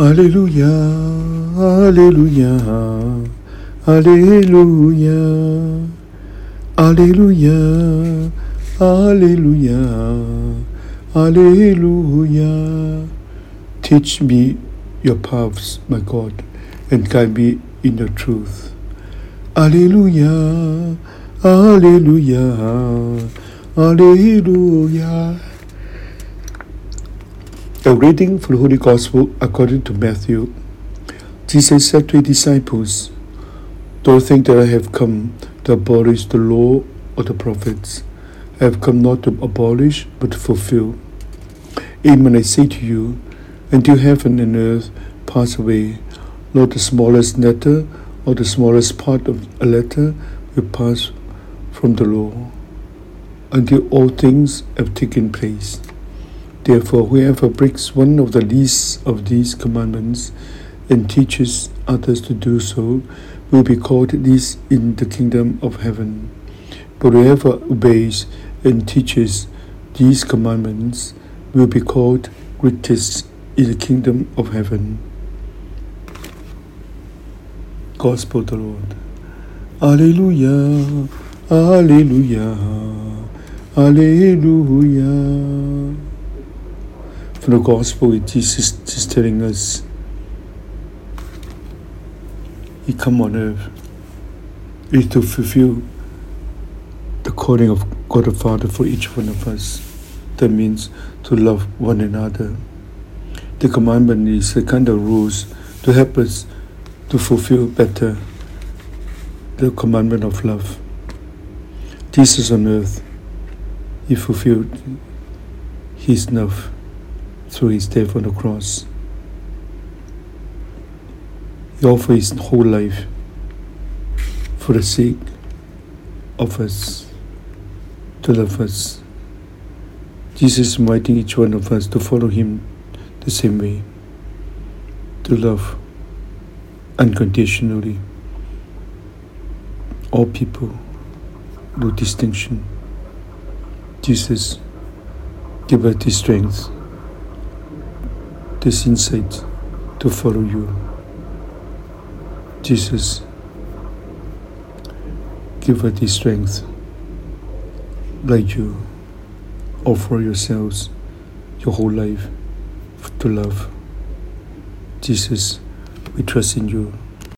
Alléluia, Alléluia, Alléluia, Alléluia, Alléluia, Alléluia. Teach me your paths, my God, and guide me in the truth. Alléluia, Alléluia, Alléluia. A reading from the Holy Gospel according to Matthew. Jesus said to his disciples, Don't think that I have come to abolish the law or the prophets. I have come not to abolish, but to fulfill. Amen, I say to you, until heaven and earth pass away, not the smallest letter or the smallest part of a letter will pass from the law, until all things have taken place. Therefore, whoever breaks one of the least of these commandments and teaches others to do so will be called least in the kingdom of heaven. But whoever obeys and teaches these commandments will be called greatest in the kingdom of heaven. Gospel of the Lord. Alleluia, Alleluia, Alleluia. The Gospel, Jesus is telling us He come on earth is to fulfill the calling of God the Father for each one of us. That means to love one another. The commandment is the kind of rules to help us to fulfill better the commandment of love. Jesus on earth, He fulfilled His love through his death on the cross. He offered his whole life for the sake of us, to love us. Jesus is inviting each one of us to follow him the same way, to love unconditionally all people, no distinction. Jesus, give us the strength this insight to follow you. Jesus, give us the strength, like you, offer yourselves your whole life to love. Jesus, we trust in you.